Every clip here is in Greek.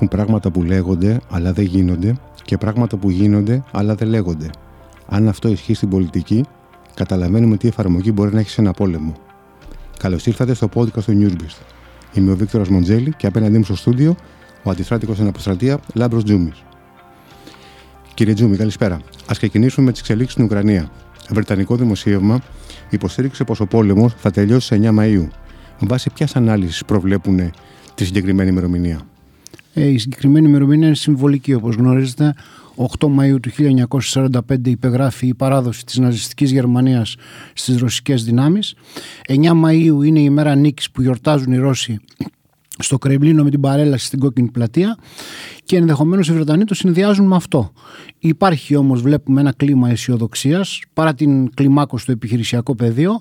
Υπάρχουν πράγματα που λέγονται αλλά δεν γίνονται και πράγματα που γίνονται αλλά δεν λέγονται. Αν αυτό ισχύει στην πολιτική, καταλαβαίνουμε τι εφαρμογή μπορεί να έχει σε ένα πόλεμο. Καλώς ήρθατε στο podcast του Newsbeast. Είμαι ο Βίκτορας Μοντζέλη και απέναντί μου στο στούντιο ο αντιστράτηγος στην αποστρατεία Λάμπρος Τζούμι. Κύριε Τζούμι, καλησπέρα. Α ξεκινήσουμε με τις εξελίξεις στην Ουκρανία. Βρετανικό δημοσίευμα υποστήριξε πως ο πόλεμος θα τελειώσει σε 9 Μαου. Βάσει ποιας ανάλυσης προβλέπουν τη συγκεκριμένη ημερομηνία; Ε, η συγκεκριμένη ημερομηνία είναι συμβολική όπως γνωρίζετε. 8 Μαΐου του 1945 υπεγράφει η παράδοση της ναζιστικής Γερμανίας στις ρωσικές δυνάμεις. 9 Μαΐου είναι η μέρα νίκης που γιορτάζουν οι Ρώσοι στο Κρεμλίνο με την παρέλαση στην κόκκινη πλατεία και ενδεχομένως οι Βρετανοί το συνδυάζουν με αυτό. Υπάρχει όμως, βλέπουμε, ένα κλίμα αισιοδοξίας παρά την κλιμάκωση στο επιχειρησιακό πεδίο,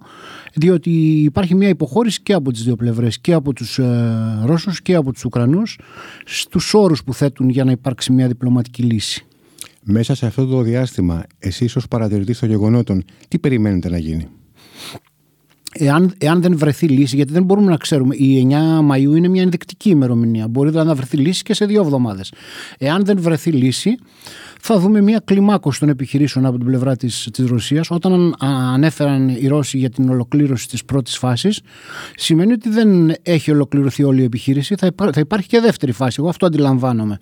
διότι υπάρχει μια υποχώρηση και από τις δύο πλευρές, και από τους ε, Ρώσους και από τους Ουκρανούς, στους όρους που θέτουν για να υπάρξει μια διπλωματική λύση. Μέσα σε αυτό το διάστημα, εσείς ως παρατηρητής των γεγονότων, τι περιμένετε να γίνει; Εάν, εάν δεν βρεθεί λύση, γιατί δεν μπορούμε να ξέρουμε, η 9 Μαου είναι μια ενδεικτική ημερομηνία. Μπορεί δηλαδή να βρεθεί λύση και σε δύο εβδομάδες. Εάν δεν βρεθεί λύση, θα δούμε μια κλιμάκωση των επιχειρήσεων από την πλευρά της της Ρωσίας. Όταν ανέφεραν οι Ρώσοι για την ολοκλήρωση της πρώτης φάσης, σημαίνει ότι δεν έχει ολοκληρωθεί όλη η επιχείρηση. Θα, θα υπάρχει και δεύτερη φάση. Εγώ αυτό αντιλαμβάνομαι.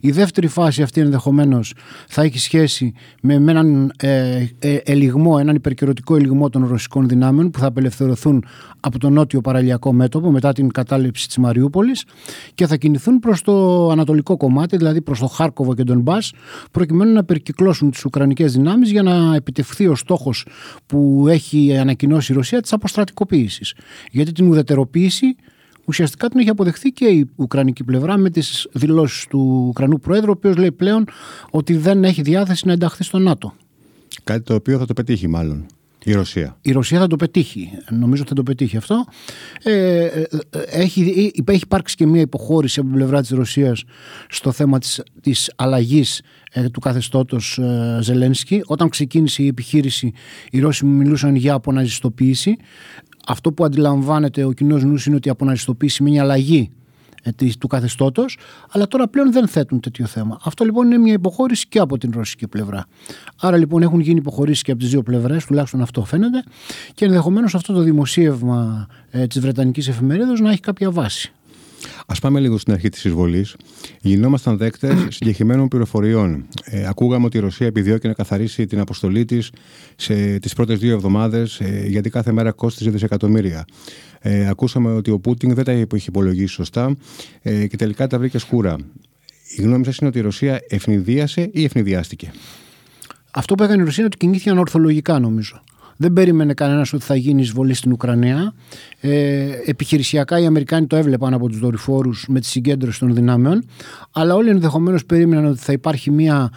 Η δεύτερη φάση αυτή ενδεχομένως θα έχει σχέση με έναν ε, ε, ελιγμό, έναν υπερκαιρωτικό ελιγμό των ρωσικών δυνάμεων που θα απελευθερωθούν από το νότιο παραλιακό μέτωπο μετά την κατάληψη της Μαριούπολης και θα κινηθούν προς το ανατολικό κομμάτι, δηλαδή προς το Χάρκοβο και τον Μπα, προκειμένου να περικυκλώσουν τις Ουκρανικές δυνάμεις για να επιτευχθεί ο στόχος που έχει ανακοινώσει η Ρωσία της αποστρατικοποίησης. Γιατί την ουδετεροποίηση ουσιαστικά την έχει αποδεχθεί και η Ουκρανική πλευρά με τις δηλώσεις του Ουκρανού Προέδρου, ο οποίος λέει πλέον ότι δεν έχει διάθεση να ενταχθεί στο ΝΑΤΟ. Κάτι το οποίο θα το πετύχει, μάλλον. Η Ρωσία. Η Ρωσία θα το πετύχει. Νομίζω θα το πετύχει αυτό. Ε, ε, ε έχει, έχει υπάρξει και μια υποχώρηση από την πλευρά της Ρωσίας στο θέμα της, της αλλαγής ε, του καθεστώτος ε, Ζελένσκι. Όταν ξεκίνησε η επιχείρηση οι Ρώσοι μιλούσαν για αποναζιστοποίηση. Αυτό που αντιλαμβάνεται ο κοινός νους είναι ότι η αποναζιστοποίηση είναι μια αλλαγή ε, του καθεστώτος, αλλά τώρα πλέον δεν θέτουν τέτοιο θέμα. Αυτό λοιπόν είναι μια υποχώρηση και από την ρωσική πλευρά. Άρα λοιπόν έχουν γίνει υποχωρήσεις και από τις δύο πλευρές, τουλάχιστον αυτό φαίνεται, και ενδεχομένως αυτό το δημοσίευμα ε, της Βρετανικής εφημερίδας να έχει κάποια βάση. Α πάμε λίγο στην αρχή της εισβολής. Γινόμασταν δέκτες συγκεκριμένων πληροφοριών. Ε, ακούγαμε ότι η Ρωσία επιδιώκει να καθαρίσει την αποστολή της σε τις πρώτες δύο εβδομάδες, ε, γιατί κάθε μέρα κόστιζε δισεκατομμύρια. Ε, ακούσαμε ότι ο Πούτιν δεν τα είχε υπολογίσει σωστά ε, και τελικά τα βρήκε σκούρα. Η γνώμη σας είναι ότι η Ρωσία ευνηδίασε ή ευνηδιάστηκε; Αυτό που έκανε η Ρωσία είναι ότι κινήθηκε ανορθολογικά, νομίζω. Δεν περίμενε κανένας ότι θα γίνει εισβολή στην Ουκρανία. Ε, επιχειρησιακά οι Αμερικάνοι το έβλεπαν από τους δορυφόρους με τη συγκέντρωση των δυνάμεων. Αλλά όλοι ενδεχομένως περίμεναν ότι θα υπάρχει μια,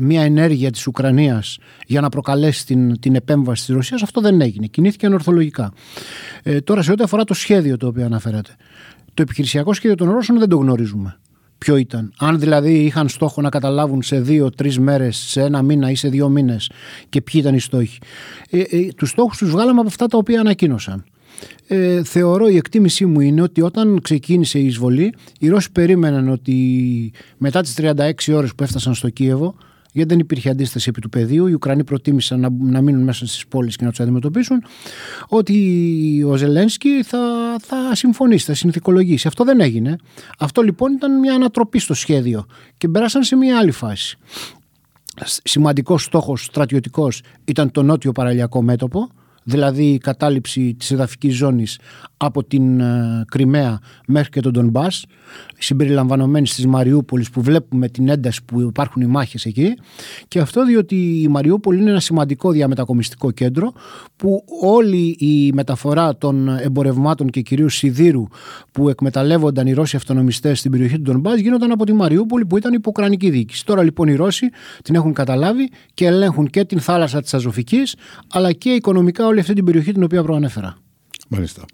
μια ενέργεια της Ουκρανίας για να προκαλέσει την, την επέμβαση της Ρωσίας. Αυτό δεν έγινε. Κινήθηκε ανορθολογικά. Ε, τώρα, σε ό,τι αφορά το σχέδιο το οποίο αναφέρατε. Το επιχειρησιακό σχέδιο των Ρώσων δεν το γνωρίζουμε ποιο ήταν. Αν δηλαδή είχαν στόχο να καταλάβουν σε δύο-τρει μέρες, σε ένα μήνα ή σε δύο μήνες και ποιοι ήταν οι στόχοι. Ε, ε, τους στόχους τους βγάλαμε από αυτά τα οποία ανακοίνωσαν. Ε, θεωρώ η εκτίμησή μου είναι ότι όταν ξεκίνησε η εισβολή οι Ρώσοι περίμεναν ότι μετά τις 36 ώρες που έφτασαν στο Κίεβο γιατί δεν υπήρχε αντίσταση επί του πεδίου. Οι Ουκρανοί προτίμησαν να, να μείνουν μέσα στις πόλεις και να τους αντιμετωπίσουν. Ότι ο Ζελένσκι θα, θα συμφωνήσει, θα συνθηκολογήσει. Αυτό δεν έγινε. Αυτό λοιπόν ήταν μια ανατροπή στο σχέδιο και περάσαν σε μια άλλη φάση. Σημαντικός στόχος στρατιωτικός ήταν το νότιο παραλιακό μέτωπο δηλαδή η κατάληψη της εδαφικής ζώνης από την ε, Κρυμαία μέχρι και τον Ντονμπάς, συμπεριλαμβανομένης της Μαριούπολης που βλέπουμε την ένταση που υπάρχουν οι μάχες εκεί και αυτό διότι η Μαριούπολη είναι ένα σημαντικό διαμετακομιστικό κέντρο που όλη η μεταφορά των εμπορευμάτων και κυρίως σιδήρου που εκμεταλλεύονταν οι Ρώσοι αυτονομιστές στην περιοχή του Ντονμπάς γίνονταν από τη Μαριούπολη που ήταν υπό Ουκρανική διοίκηση. Τώρα λοιπόν οι Ρώσοι την έχουν καταλάβει και ελέγχουν και την θάλασσα της Αζωφικής αλλά και οικονομικά όλη αυτή την περιοχή την οποία προανέφερα. Μάλιστα.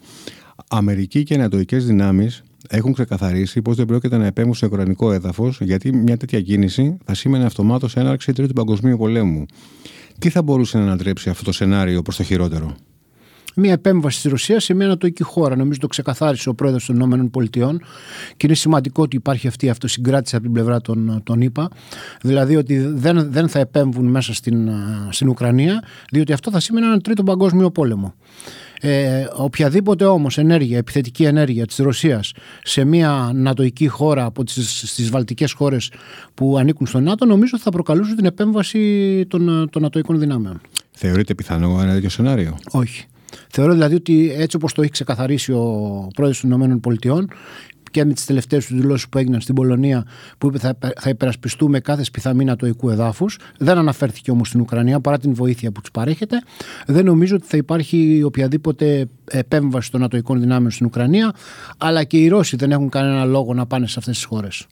Αμερική και ανατολικέ δυνάμεις έχουν ξεκαθαρίσει πως δεν πρόκειται να επέμβουν σε ουκρανικό έδαφος, γιατί μια τέτοια κίνηση θα σήμαινε αυτομάτως έναρξη Τρίτου Παγκοσμίου Πολέμου. Τι θα μπορούσε να ανατρέψει αυτό το σενάριο προς το χειρότερο; Μια επέμβαση της Ρωσίας σε μια ανατολική χώρα. Νομίζω το ξεκαθάρισε ο πρόεδρος των ΗΠΑ και είναι σημαντικό ότι υπάρχει αυτή η αυτοσυγκράτηση από την πλευρά των, των ΗΠΑ. Δηλαδή ότι δεν, δεν θα επέμβουν μέσα στην, στην Ουκρανία, διότι αυτό θα σημαίνει έναν τρίτο παγκόσμιο πόλεμο. Ε, οποιαδήποτε όμως ενέργεια, επιθετική ενέργεια της Ρωσίας σε μια νατοική χώρα από τις, στις βαλτικές χώρες που ανήκουν στο ΝΑΤΟ νομίζω θα προκαλούσε την επέμβαση των, των νατοικών δυνάμεων. Θεωρείτε πιθανό ένα τέτοιο σενάριο; Όχι. Θεωρώ δηλαδή ότι έτσι όπως το έχει ξεκαθαρίσει ο πρόεδρος των ΗΠΑ και με τις τελευταίες τους δηλώσεις που έγιναν στην Πολωνία, που είπε θα, θα υπερασπιστούμε κάθε σπιθαμή νατοικού εδάφους. Δεν αναφέρθηκε όμως στην Ουκρανία παρά την βοήθεια που τους παρέχεται. Δεν νομίζω ότι θα υπάρχει οποιαδήποτε επέμβαση των νατοικών δυνάμεων στην Ουκρανία, αλλά και οι Ρώσοι δεν έχουν κανένα λόγο να πάνε σε αυτές τις χώρες.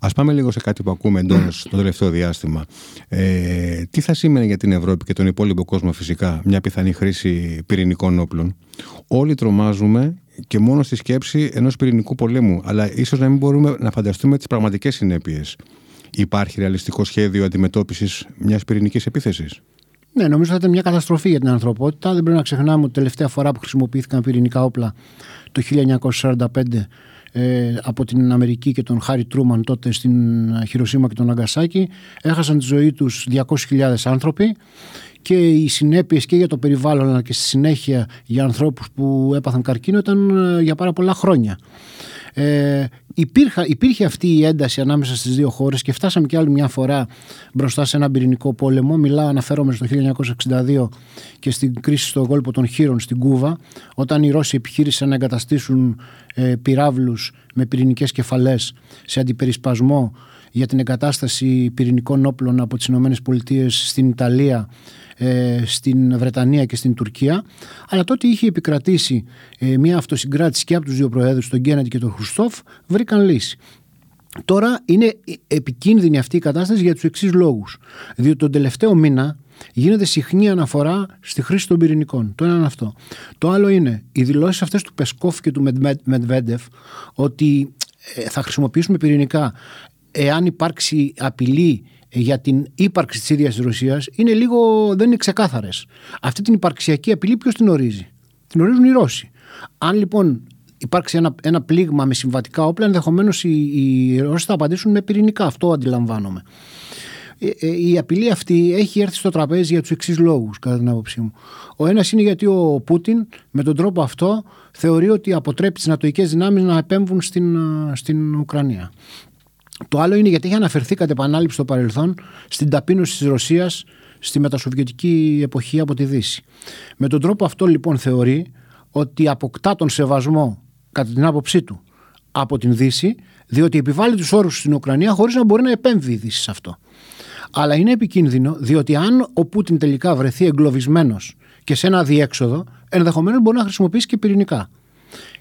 Α πάμε λίγο σε κάτι που ακούμε εντόνω το τελευταίο διάστημα. Ε, τι θα σήμαινε για την Ευρώπη και τον υπόλοιπο κόσμο φυσικά μια πιθανή χρήση πυρηνικών όπλων; Όλοι τρομάζουμε και μόνο στη σκέψη ενός πυρηνικού πολέμου, αλλά ίσως να μην μπορούμε να φανταστούμε τις πραγματικές συνέπειες. Υπάρχει ρεαλιστικό σχέδιο αντιμετώπισης μιας πυρηνικής επίθεσης; Ναι, νομίζω θα ήταν μια καταστροφή για την ανθρωπότητα. Δεν πρέπει να ξεχνάμε ότι τελευταία φορά που χρησιμοποιήθηκαν πυρηνικά όπλα το 1945 ε, από την Αμερική και τον Χάρι Τρούμαν τότε στην Χειροσύμα και τον Αγκασάκη έχασαν τη ζωή τους 200.000 άνθρωποι και οι συνέπειες και για το περιβάλλον αλλά και στη συνέχεια για ανθρώπους που έπαθαν καρκίνο ήταν ε, για πάρα πολλά χρόνια. Ε, υπήρχε, υπήρχε αυτή η ένταση ανάμεσα στις δύο χώρες και φτάσαμε και άλλη μια φορά μπροστά σε ένα πυρηνικό πόλεμο. Μιλάω, αναφέρομαι στο 1962 και στην κρίση στο κόλπο των Χείρων στην Κούβα, όταν οι Ρώσοι επιχείρησαν να εγκαταστήσουν ε, πυράβλους με πυρηνικές κεφαλές σε αντιπερισπασμό για την εγκατάσταση πυρηνικών όπλων από τις Ηνωμένες Πολιτείες στην Ιταλία ε, στην Βρετανία και στην Τουρκία. Αλλά τότε είχε επικρατήσει ε, μια αυτοσυγκράτηση και από τους δύο προέδρους, τον Γκέναντι και τον Χρουστόφ, βρήκαν λύση. Τώρα είναι επικίνδυνη αυτή η κατάσταση για τους εξής λόγους. Διότι τον τελευταίο μήνα γίνεται συχνή αναφορά στη χρήση των πυρηνικών. Το ένα είναι αυτό. Το άλλο είναι οι δηλώσεις αυτές του Πεσκόφ και του Μετβέντεφ ότι ε, θα χρησιμοποιήσουμε πυρηνικά εάν υπάρξει απειλή για την ύπαρξη της ίδιας της Ρωσίας είναι λίγο, δεν είναι ξεκάθαρες. Αυτή την υπαρξιακή απειλή ποιος την ορίζει; Την ορίζουν οι Ρώσοι. Αν λοιπόν υπάρξει ένα, ένα πλήγμα με συμβατικά όπλα, ενδεχομένως οι, οι Ρώσοι θα απαντήσουν με πυρηνικά. Αυτό αντιλαμβάνομαι. Ε, ε, η απειλή αυτή έχει έρθει στο τραπέζι για τους εξής λόγους, κατά την άποψή μου. Ο ένας είναι γιατί ο Πούτιν με τον τρόπο αυτό θεωρεί ότι αποτρέπει τις νατοικέ δυνάμεις να επέμβουν στην, στην Ουκρανία. Το άλλο είναι γιατί έχει αναφερθεί κατ' επανάληψη στο παρελθόν στην ταπείνωση της Ρωσίας στη μετασοβιετική εποχή από τη Δύση. Με τον τρόπο αυτό λοιπόν θεωρεί ότι αποκτά τον σεβασμό κατά την άποψή του από την Δύση διότι επιβάλλει τους όρους στην Ουκρανία χωρίς να μπορεί να επέμβει η Δύση σε αυτό. Αλλά είναι επικίνδυνο διότι αν ο Πούτιν τελικά βρεθεί εγκλωβισμένος και σε ένα διέξοδο, ενδεχομένως μπορεί να χρησιμοποιήσει και πυρηνικά.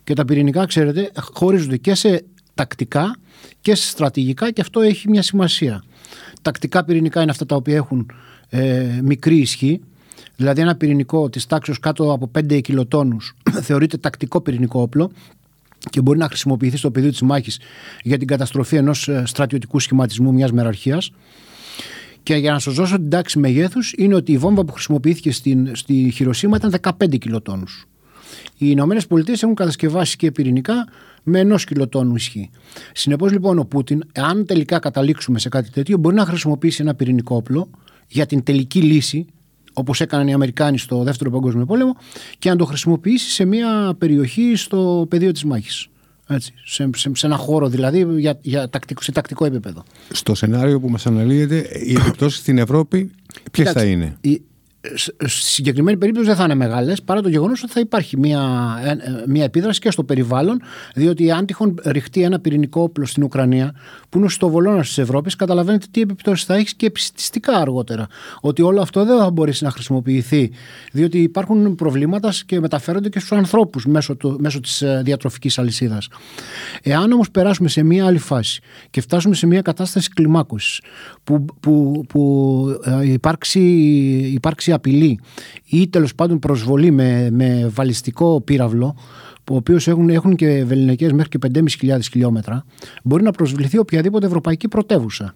Και τα πυρηνικά, ξέρετε, χωρίζονται και σε τακτικά και στρατηγικά και αυτό έχει μια σημασία. Τακτικά πυρηνικά είναι αυτά τα οποία έχουν ε, μικρή ισχύ. Δηλαδή ένα πυρηνικό της τάξης κάτω από 5 κιλοτόνους θεωρείται τακτικό πυρηνικό όπλο και μπορεί να χρησιμοποιηθεί στο πεδίο της μάχης για την καταστροφή ενός ε, στρατιωτικού σχηματισμού μιας μεραρχίας. Και για να σας δώσω την τάξη μεγέθους, είναι ότι η βόμβα που χρησιμοποιήθηκε στην, στη Χειροσύμα ήταν 15 κιλοτόνους. Οι Ηνωμένες Πολιτείες έχουν κατασκευάσει και πυρηνικά με ενός κιλοτόνου ισχύ. Συνεπώς λοιπόν ο Πούτιν, αν τελικά καταλήξουμε σε κάτι τέτοιο, μπορεί να χρησιμοποιήσει ένα πυρηνικό όπλο για την τελική λύση, όπως έκαναν οι Αμερικάνοι στο Δεύτερο Παγκόσμιο Πόλεμο, και να το χρησιμοποιήσει σε μια περιοχή στο πεδίο της μάχης. Έτσι, σε, σε, σε, ένα χώρο δηλαδή για, για τακτικό, σε τακτικό επίπεδο. Στο σενάριο που μας αναλύεται, οι επιπτώσεις στην Ευρώπη ποιες θα είναι; Στη συγκεκριμένη περίπτωση δεν θα είναι μεγάλες, παρά το γεγονός ότι θα υπάρχει μια, ε, μια επίδραση και στο περιβάλλον, διότι αν τυχόν ρηχτεί ένα πυρηνικό όπλο στην Ουκρανία, που είναι στο βολόνας της Ευρώπης, καταλαβαίνετε τι επιπτώσεις θα έχει και επιστηστικά αργότερα. Ότι όλο αυτό δεν θα μπορέσει να χρησιμοποιηθεί, διότι υπάρχουν προβλήματα και μεταφέρονται και στους ανθρώπους μέσω, μέσω της ε, διατροφικής αλυσίδας. Εάν όμως περάσουμε σε μια άλλη φάση και φτάσουμε σε μια κατάσταση κλιμάκωσης, που, που, που ε, υπάρξει, υπάρξει απειλή ή τέλος πάντων προσβολή με, με βαλιστικό πύραυλο, που οποίου έχουν, έχουν και βεληνικές μέχρι και 5.500 χιλιόμετρα, μπορεί να προσβληθεί οποιαδήποτε ευρωπαϊκή πρωτεύουσα.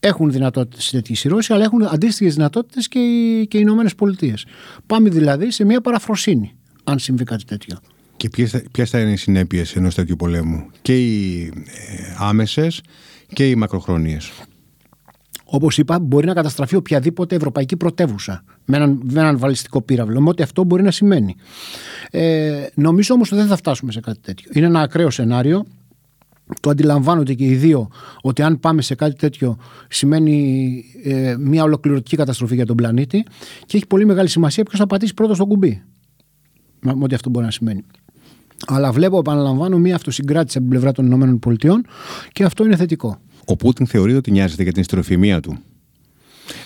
Έχουν δυνατότητες τέτοιε οι αλλά έχουν αντίστοιχες δυνατότητες και οι, και οι Ηνωμένες Πολιτείες. Πάμε δηλαδή σε μια παραφροσύνη. αν συμβεί κάτι τέτοιο. Και ποιες θα είναι οι συνέπειες ενός τέτοιου πολέμου, και οι ε, άμεσες και οι μακροχρόνιε. Όπως είπα, μπορεί να καταστραφεί οποιαδήποτε ευρωπαϊκή πρωτεύουσα με έναν, με έναν βαλιστικό πύραυλο, με ό,τι αυτό μπορεί να σημαίνει. Ε, νομίζω όμως ότι δεν θα φτάσουμε σε κάτι τέτοιο. Είναι ένα ακραίο σενάριο. Το αντιλαμβάνονται και οι δύο ότι αν πάμε σε κάτι τέτοιο σημαίνει ε, μια ολοκληρωτική καταστροφή για τον πλανήτη και έχει πολύ μεγάλη σημασία ποιος θα πατήσει πρώτος στο κουμπί. Με ό,τι αυτό μπορεί να σημαίνει. Αλλά βλέπω, επαναλαμβάνω, μια αυτοσυγκράτηση από την πλευρά των ΗΠΑ και αυτό είναι θετικό. Ο Πούτιν θεωρεί ότι νοιάζεται για την ιστροφημία του.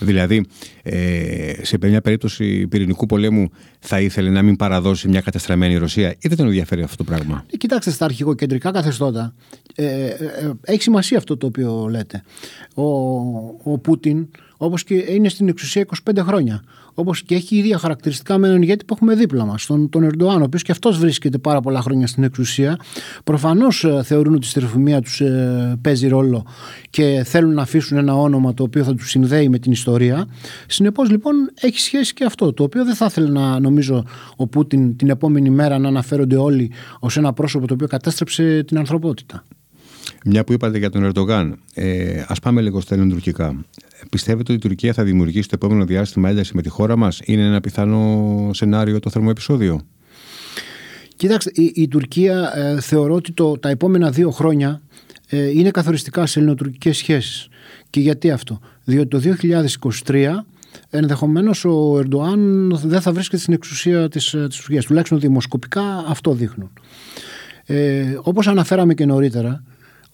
Δηλαδή, ε, σε μια περίπτωση πυρηνικού πολέμου θα ήθελε να μην παραδώσει μια καταστραμμένη Ρωσία ή δεν τον ενδιαφέρει αυτό το πράγμα; Ε, κοιτάξτε, στα αρχικοκεντρικά καθεστώτα ε, ε, ε, έχει σημασία αυτό το οποίο λέτε. Ο, ο Πούτιν, όπως και είναι στην εξουσία 25 χρόνια, όπως και έχει ίδια χαρακτηριστικά με έναν ηγέτη που έχουμε δίπλα μας, τον, τον Ερντοάν, ο οποίος και αυτός βρίσκεται πάρα πολλά χρόνια στην εξουσία. Προφανώς ε, θεωρούν ότι η στερεφημία τους ε, παίζει ρόλο και θέλουν να αφήσουν ένα όνομα το οποίο θα τους συνδέει με την ιστορία. Συνεπώς, λοιπόν, έχει σχέση και αυτό, το οποίο δεν θα ήθελε να νομίζω ο Πούτιν την επόμενη μέρα να αναφέρονται όλοι ως ένα πρόσωπο το οποίο κατέστρεψε την ανθρωπότητα. Μια που είπατε για τον Ερντογάν, ε, ας πάμε λίγο στα ελληνοτουρκικά. Πιστεύετε ότι η Τουρκία θα δημιουργήσει το επόμενο διάστημα ένταση με τη χώρα μας, Είναι ένα πιθανό σενάριο το θερμοεπισόδιο. Κοιτάξτε, η, η Τουρκία ε, θεωρώ ότι το, τα επόμενα δύο χρόνια ε, είναι καθοριστικά σε ελληνοτουρκικές σχέσεις. Και γιατί αυτό; Διότι το 2023 ενδεχομένως ο Ερντοάν δεν θα βρίσκεται στην εξουσία της, ε, της Τουρκίας. Τουλάχιστον δημοσκοπικά αυτό δείχνουν. Ε, όπως αναφέραμε και νωρίτερα,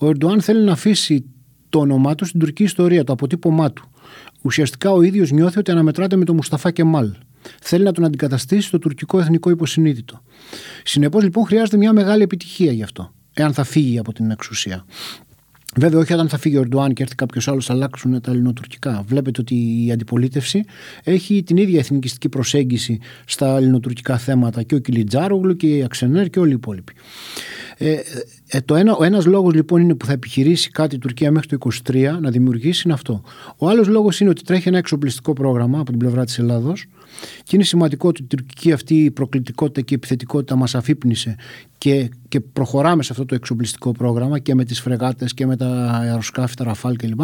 ο Ερντοάν θέλει να αφήσει το όνομά του στην τουρκική ιστορία, το αποτύπωμά του. Ουσιαστικά ο ίδιος νιώθει ότι αναμετράται με τον Μουσταφά Κεμάλ. Θέλει να τον αντικαταστήσει στο τουρκικό εθνικό υποσυνείδητο. Συνεπώς λοιπόν χρειάζεται μια μεγάλη επιτυχία γι' αυτό, εάν θα φύγει από την εξουσία. Βέβαια, όχι όταν θα φύγει ο Ερντοάν και έρθει κάποιος άλλος, θα αλλάξουν τα ελληνοτουρκικά. Βλέπετε ότι η αντιπολίτευση έχει την ίδια εθνικιστική προσέγγιση στα ελληνοτουρκικά θέματα και ο Κιλιτζάρογλου και η Αξενέρ και όλοι οι υπόλοιποι. Ε, ε, το ένα, ο ένας λόγος λοιπόν είναι που θα επιχειρήσει κάτι η Τουρκία μέχρι το 2023 να δημιουργήσει είναι αυτό. Ο άλλος λόγος είναι ότι τρέχει ένα εξοπλιστικό πρόγραμμα από την πλευρά της Ελλάδος και είναι σημαντικό ότι η τουρκική αυτή η προκλητικότητα και η επιθετικότητα μας αφύπνισε και, και προχωράμε σε αυτό το εξοπλιστικό πρόγραμμα και με τις φρεγάτες και με τα αεροσκάφη, τα ραφάλ κλπ.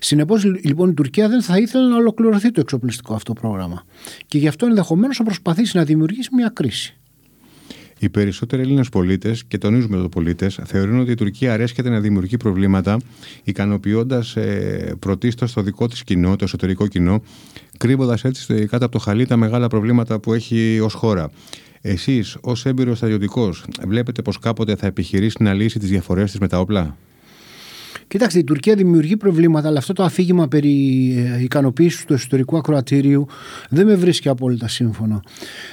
Συνεπώς λοιπόν η Τουρκία δεν θα ήθελε να ολοκληρωθεί το εξοπλιστικό αυτό πρόγραμμα και γι' αυτό ενδεχομένως θα προσπαθήσει να δημιουργήσει μια κρίση. Οι περισσότεροι Έλληνες πολίτες, και τονίζουμε εδώ πολίτες, θεωρούν ότι η Τουρκία αρέσκεται να δημιουργεί προβλήματα, ικανοποιώντας ε, πρωτίστως το δικό της κοινό, το εσωτερικό κοινό, κρύβοντας έτσι κάτω από το χαλί τα μεγάλα προβλήματα που έχει ως χώρα. Εσείς, ως έμπειρος στρατιωτικός, βλέπετε πως κάποτε θα επιχειρήσει να λύσει τις διαφορές της με τα όπλα; Κοιτάξτε, η Τουρκία δημιουργεί προβλήματα, αλλά αυτό το αφήγημα περί ε, ικανοποίησης του εσωτερικού ακροατήριου δεν με βρίσκει απόλυτα σύμφωνο.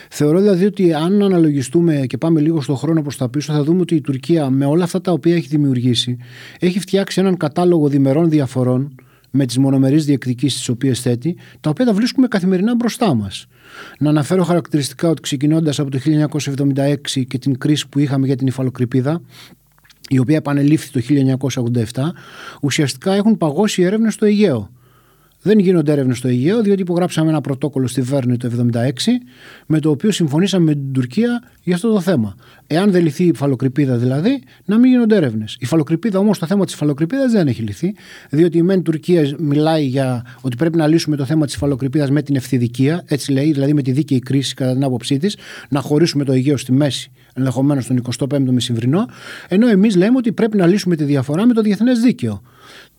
Θεωρώ δηλαδή ότι αν αναλογιστούμε και πάμε λίγο στον χρόνο προς τα πίσω, θα δούμε ότι η Τουρκία με όλα αυτά τα οποία έχει δημιουργήσει, έχει φτιάξει έναν κατάλογο διμερών διαφορών με τις μονομερείς διεκδικήσεις τις οποίες θέτει, τα οποία τα βρίσκουμε καθημερινά μπροστά μας. Να αναφέρω χαρακτηριστικά ότι ξεκινώντας από το 1976 και την κρίση που είχαμε για την υφαλοκρηπίδα, η οποία επανελήφθη το 1987, ουσιαστικά έχουν παγώσει έρευνες στο Αιγαίο. Δεν γίνονται έρευνες στο Αιγαίο, διότι υπογράψαμε ένα πρωτόκολλο στη Βέρνη το 1976, με το οποίο συμφωνήσαμε με την Τουρκία για αυτό το θέμα. Εάν δεν λυθεί η φαλοκρηπίδα δηλαδή, να μην γίνονται έρευνες. Η φαλοκρηπίδα όμως, το θέμα της φαλοκρηπίδα δεν έχει λυθεί, διότι η ΜΕΝ Τουρκία μιλάει για ότι πρέπει να λύσουμε το θέμα της φαλοκρηπίδα με την ευθυδικία, έτσι λέει, δηλαδή με τη δίκαιη κρίση κατά την άποψή της, να χωρίσουμε το Αιγαίο στη μέση ενδεχομένως τον 25ο μεσημβρινό, ενώ εμείς λέμε ότι πρέπει να λύσουμε τη διαφορά με το διεθνές δίκαιο.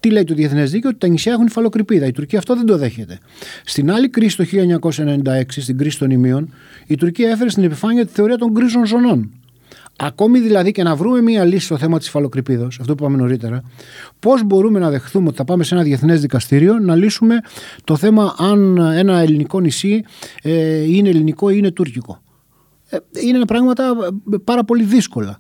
Τι λέει το διεθνές δίκαιο, ότι τα νησιά έχουν υφαλοκρηπίδα. Η Τουρκία αυτό δεν το δέχεται. Στην άλλη κρίση το 1996, στην κρίση των ημείων, η Τουρκία έφερε στην επιφάνεια τη θεωρία των γκρίζων ζωνών. Ακόμη δηλαδή και να βρούμε μία λύση στο θέμα της υφαλοκρηπίδας, αυτό που είπαμε νωρίτερα, πώς μπορούμε να δεχθούμε ότι θα πάμε σε ένα διεθνές δικαστήριο να λύσουμε το θέμα αν ένα ελληνικό νησί ε, είναι ελληνικό ή είναι τουρκικό. Ε, είναι πράγματα ε, πάρα πολύ δύσκολα.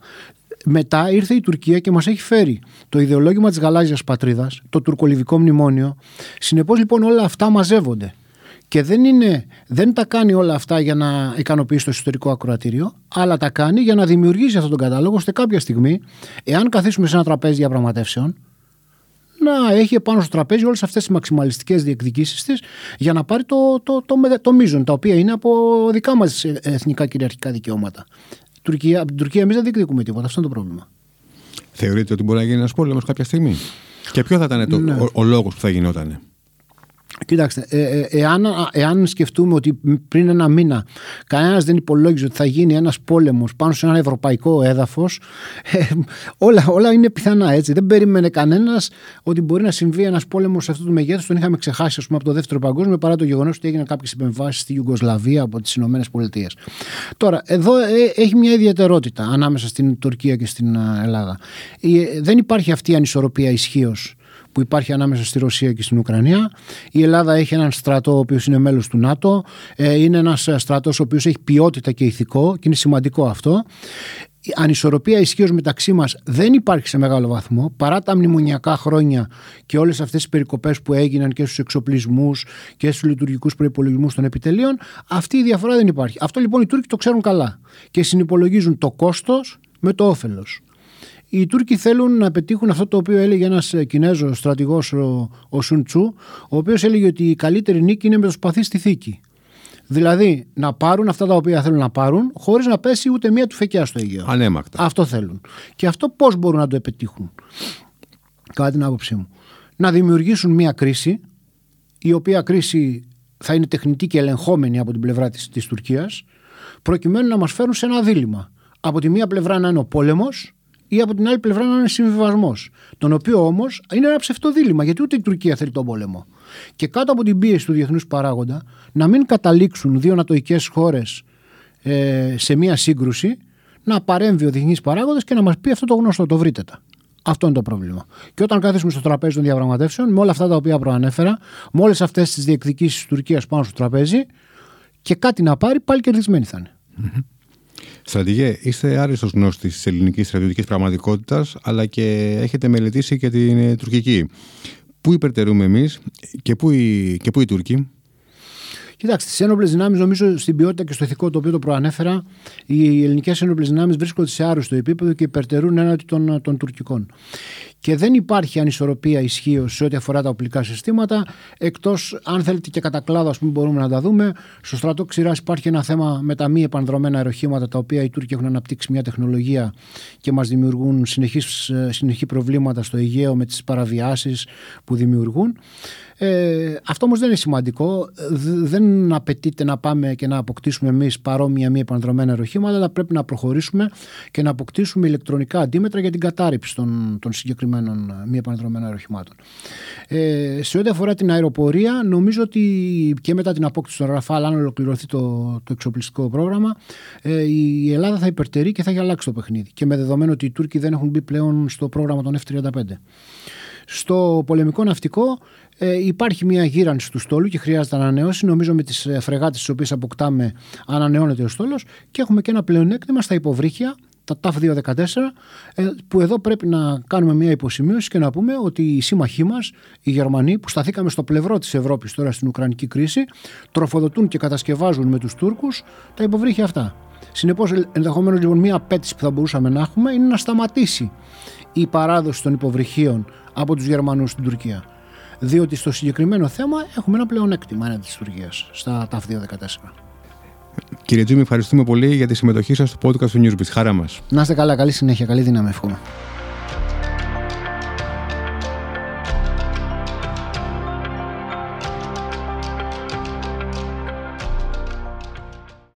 Μετά ήρθε η Τουρκία και μας έχει φέρει το ιδεολόγημα της γαλάζιας πατρίδας, το τουρκολιβικό μνημόνιο. Συνεπώς λοιπόν όλα αυτά μαζεύονται. Και δεν, είναι, δεν τα κάνει όλα αυτά για να ικανοποιήσει το εσωτερικό ακροατήριο, αλλά τα κάνει για να δημιουργήσει αυτόν τον κατάλογο ώστε κάποια στιγμή, εάν καθίσουμε σε ένα τραπέζι διαπραγματεύσεων, να έχει επάνω στο τραπέζι όλες αυτές τις μαξιμαλιστικές διεκδικήσεις της για να πάρει το, το, το, το, το μείζον, τα οποία είναι από δικά μας εθνικά κυριαρχικά δικαιώματα. Τουρκία, από την Τουρκία εμείς δεν διεκδικούμε τίποτα. Αυτό είναι το πρόβλημα. Θεωρείτε ότι μπορεί να γίνει ένας πόλεμος κάποια στιγμή; Και ποιο θα ήταν το, ναι. ο, ο λόγος που θα γινόταν. Κοιτάξτε, ε, ε, εάν, εάν σκεφτούμε ότι πριν ένα μήνα κανένας δεν υπολόγιζε ότι θα γίνει ένας πόλεμος πάνω σε ένα ευρωπαϊκό έδαφος, ε, όλα, όλα είναι πιθανά έτσι. Δεν περίμενε κανένας ότι μπορεί να συμβεί ένας πόλεμος σε αυτό το μεγέθο. Τον είχαμε ξεχάσει πούμε, από το δεύτερο παγκόσμιο παρά το γεγονός ότι έγιναν κάποιες επεμβάσεις στη Ιουγκοσλαβία από τις Ηνωμένες Πολιτείες. Τώρα, εδώ ε, έχει μια ιδιαιτερότητα ανάμεσα στην Τουρκία και στην Ελλάδα. Ε, δεν υπάρχει αυτή η ανισορροπία ισχύως που υπάρχει ανάμεσα στη Ρωσία και στην Ουκρανία. Η Ελλάδα έχει έναν στρατό ο οποίος είναι μέλος του ΝΑΤΟ. Ε, είναι ένας στρατός ο οποίος έχει ποιότητα και ηθικό και είναι σημαντικό αυτό. Η ανισορροπία ισχύως μεταξύ μας δεν υπάρχει σε μεγάλο βαθμό παρά τα μνημονιακά χρόνια και όλες αυτές τις περικοπές που έγιναν και στους εξοπλισμούς και στους λειτουργικούς προπολογισμού των επιτελείων. Αυτή η διαφορά δεν υπάρχει. Αυτό λοιπόν οι Τούρκοι το ξέρουν καλά και συνυπολογίζουν το κόστος με το όφελος. Οι Τούρκοι θέλουν να πετύχουν αυτό το οποίο έλεγε ένας Κινέζος στρατηγός, ο, ο Σουν Τσου, ο οποίος έλεγε ότι η καλύτερη νίκη είναι με το σπαθί στη θήκη. Δηλαδή να πάρουν αυτά τα οποία θέλουν να πάρουν, χωρίς να πέσει ούτε μία του φεκιά στο Αιγαίο. Ανέμακτα. Αυτό θέλουν. Και αυτό πώς μπορούν να το επιτύχουν, κατά την άποψή μου. Να δημιουργήσουν μία κρίση, η οποία κρίση θα είναι τεχνητή και ελεγχόμενη από την πλευρά της, της Τουρκίας, προκειμένου να μας φέρουν σε ένα δίλημα. Από τη μία πλευρά να είναι ο πόλεμος ή από την άλλη πλευρά να είναι συμβιβασμός. Τον οποίο όμως είναι ένα ψευτοδήλημα, γιατί ούτε η Τουρκία θέλει τον πόλεμο. Και κάτω από την πίεση του διεθνούς παράγοντα, να μην καταλήξουν δύο νατοικέ χώρες ε, σε μία σύγκρουση, να παρέμβει ο διεθνής παράγοντας και να μας πει αυτό το γνωστό, το βρείτε τα. Αυτό είναι το πρόβλημα. Και όταν κάθισουμε στο τραπέζι των διαπραγματεύσεων, με όλα αυτά τα οποία προανέφερα, με όλες αυτές τις διεκδικήσεις της Τουρκίας πάνω στο τραπέζι, και κάτι να πάρει, πάλι κερδισμένοι θα είναι. Στρατηγέ, είστε άριστος γνώστης της ελληνικής στρατιωτικής πραγματικότητας, αλλά και έχετε μελετήσει και την ε, τουρκική. Πού υπερτερούμε εμείς και, πού οι, και πού οι Τούρκοι; Κοιτάξτε, στις ένοπλες δυνάμεις, νομίζω στην ποιότητα και στο ηθικό το οποίο το προανέφερα, οι ελληνικές ένοπλες δυνάμεις βρίσκονται σε άρρωστο επίπεδο και υπερτερούν έναντι των, των τουρκικών. Και δεν υπάρχει ανισορροπία ισχύω σε ό,τι αφορά τα οπλικά συστήματα, εκτός αν θέλετε και κατά κλάδο, ας πούμε, μπορούμε να τα δούμε. Στο στρατό ξηράς υπάρχει ένα θέμα με τα μη επανδρομένα αεροχήματα, τα οποία οι Τούρκοι έχουν αναπτύξει μια τεχνολογία και μας δημιουργούν συνεχείς, συνεχή προβλήματα στο Αιγαίο με τις παραβιάσεις που δημιουργούν. Ε, αυτό όμως δεν είναι σημαντικό. Δεν απαιτείται να πάμε και να αποκτήσουμε εμείς παρόμοια μη επανδρομένα αεροχήματα, αλλά πρέπει να προχωρήσουμε και να αποκτήσουμε ηλεκτρονικά αντίμετρα για την κατάρριψη των, των συγκεκριμένων μη επανδρομένων αεροχημάτων. Ε, σε ό,τι αφορά την αεροπορία, νομίζω ότι και μετά την απόκτηση των Ραφάλ, αν ολοκληρωθεί το, το εξοπλιστικό πρόγραμμα, ε, η Ελλάδα θα υπερτερεί και θα έχει αλλάξει το παιχνίδι. Και με δεδομένο ότι οι Τούρκοι δεν έχουν μπει πλέον στο πρόγραμμα των F-35. Στο πολεμικό ναυτικό ε, υπάρχει μια γύρανση του στόλου και χρειάζεται ανανέωση. Νομίζω με τις ε, φρεγάτες τις οποίες αποκτάμε ανανεώνεται ο στόλος και έχουμε και ένα πλεονέκτημα στα υποβρύχια, τα TAF 214, ε, που εδώ πρέπει να κάνουμε μια υποσημείωση και να πούμε ότι οι σύμμαχοί μας, οι Γερμανοί, που σταθήκαμε στο πλευρό της Ευρώπης τώρα στην Ουκρανική κρίση, τροφοδοτούν και κατασκευάζουν με τους Τούρκους τα υποβρύχια αυτά. Συνεπώς, ενδεχομένως λοιπόν, μια απέτηση που θα μπορούσαμε να έχουμε είναι να σταματήσει η παράδοση των υποβρυχίων από τους Γερμανούς στην Τουρκία. Διότι στο συγκεκριμένο θέμα έχουμε ένα πλεονέκτημα έναντι της Τουρκίας στα TAF 214. Κύριε Τζίμι, ευχαριστούμε πολύ για τη συμμετοχή σας στο podcast του Newsbeat. Χαρά μας. Να είστε καλά, καλή συνέχεια, καλή δύναμη εύχομαι.